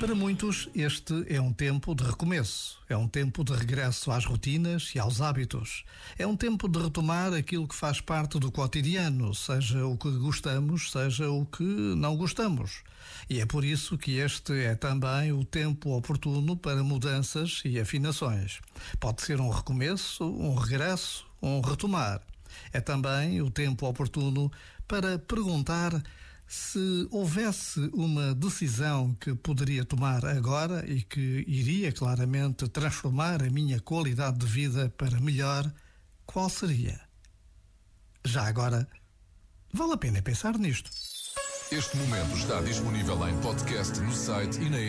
Para muitos, este é um tempo de recomeço, é um tempo de regresso às rotinas e aos hábitos. É um tempo de retomar aquilo que faz parte do cotidiano, seja o que gostamos, seja o que não gostamos. E é por isso que este é também o tempo oportuno para mudanças e afinações. Pode ser um recomeço, um regresso, um retomar. É também o tempo oportuno para perguntar se houvesse uma decisão que poderia tomar agora e que iria claramente transformar a minha qualidade de vida para melhor, qual seria? Já agora, vale a pena pensar nisto. Este momento está disponível em podcast no site e na app.